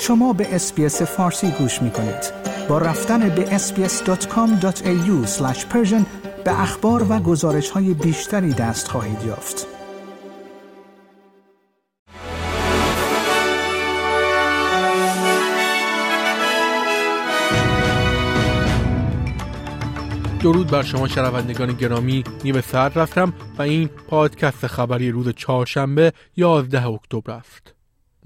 شما به اسپیس فارسی گوش می کنید. با رفتن به sbs.com.au به اخبار و گزارش های بیشتری دست خواهید یافت. درود بر شما شنوندگان گرامی نیمه ساعت رفتم و این پادکست خبری روز چهارشنبه 11 اکتبر است.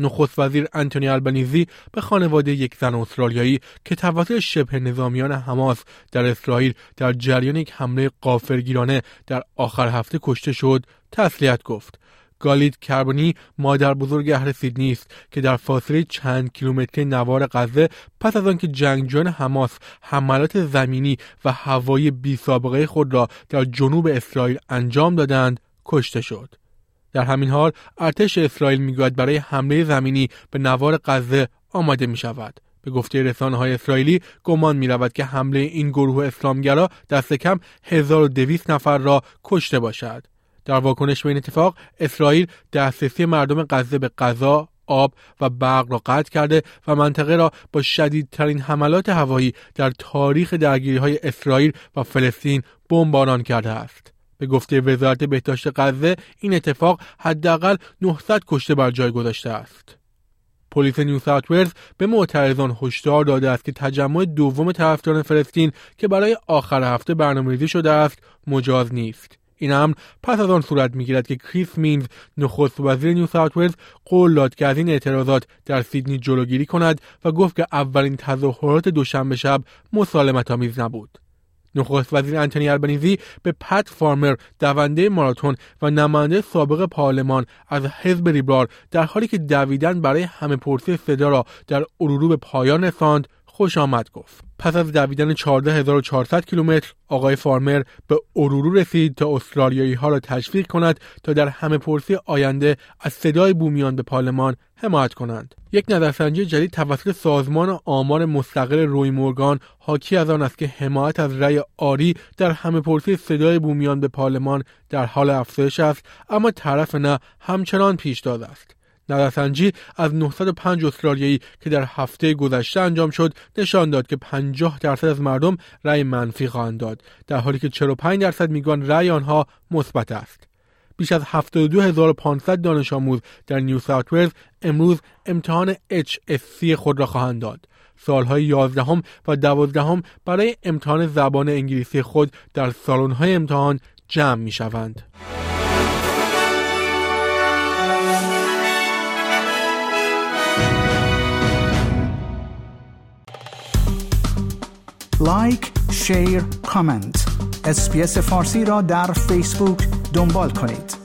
نخست وزیر انتونی البنیزی به خانواده یک زن استرالیایی که توسط شبه نظامیان حماس در اسرائیل در جریان یک حمله قافرگیرانه در آخر هفته کشته شد تسلیت گفت. گالید کربونی مادر بزرگ اهل سیدنی است که در فاصله چند کیلومتری نوار غزه پس از آنکه جنگجویان حماس حملات زمینی و هوایی بی سابقه خود را در جنوب اسرائیل انجام دادند کشته شد. در همین حال ارتش اسرائیل می‌گوید برای حمله زمینی به نوار غزه آماده می شود. به گفته رسانه های اسرائیلی گمان می رود که حمله این گروه اسلامگرا دست کم 1200 نفر را کشته باشد. در واکنش به این اتفاق اسرائیل دسترسی مردم غزه به غذا آب و برق را قطع کرده و منطقه را با شدیدترین حملات هوایی در تاریخ درگیری های اسرائیل و فلسطین بمباران کرده است. به گفته وزارت بهداشت غزه این اتفاق حداقل 900 کشته بر جای گذاشته است. پلیس نیو ساوت ولز به معترضان هشدار داده است که تجمع دوم طرفداران فلسطین که برای آخر هفته برنامه‌ریزی شده است مجاز نیست. این امر پس از آن صورت می‌گیرد که کریس مینز نخست وزیر نیو ساوت ولز قول داد که از این اعتراضات در سیدنی جلوگیری کند و گفت که اولین تظاهرات دوشنبه شب مسالمت آمیز نبود نخست وزیر انتونی البنیزی به پت فارمر دونده ماراتون و نماینده سابق پارلمان از حزب لیبرال در حالی که دویدن برای همه پرسی صدا را در ارورو به پایان رساند خوش آمد گفت. پس از دویدن 14400 کیلومتر آقای فارمر به ارورو رسید تا استرالیایی ها را تشویق کند تا در همه پرسی آینده از صدای بومیان به پارلمان حمایت کنند. یک نظرسنجی جدید توسط سازمان آمار مستقل روی مورگان حاکی از آن است که حمایت از رأی آری در همه پرسی صدای بومیان به پارلمان در حال افزایش است اما طرف نه همچنان پیشتاز است. نظرسنجی از 905 استرالیایی که در هفته گذشته انجام شد نشان داد که 50 درصد از مردم رأی منفی خواهند داد در حالی که 45 درصد می‌گویند رأی آنها مثبت است. بیش از 72500 دانش آموز در نیو ساوت ولز امروز امتحان HSC خود را خواهند داد سالهای 11 و 12 برای امتحان زبان انگلیسی خود در سالن‌های امتحان جمع می شوند. لایک، share، کامنت. اسپیس فارسی را در فیسبوک دنبال کنید.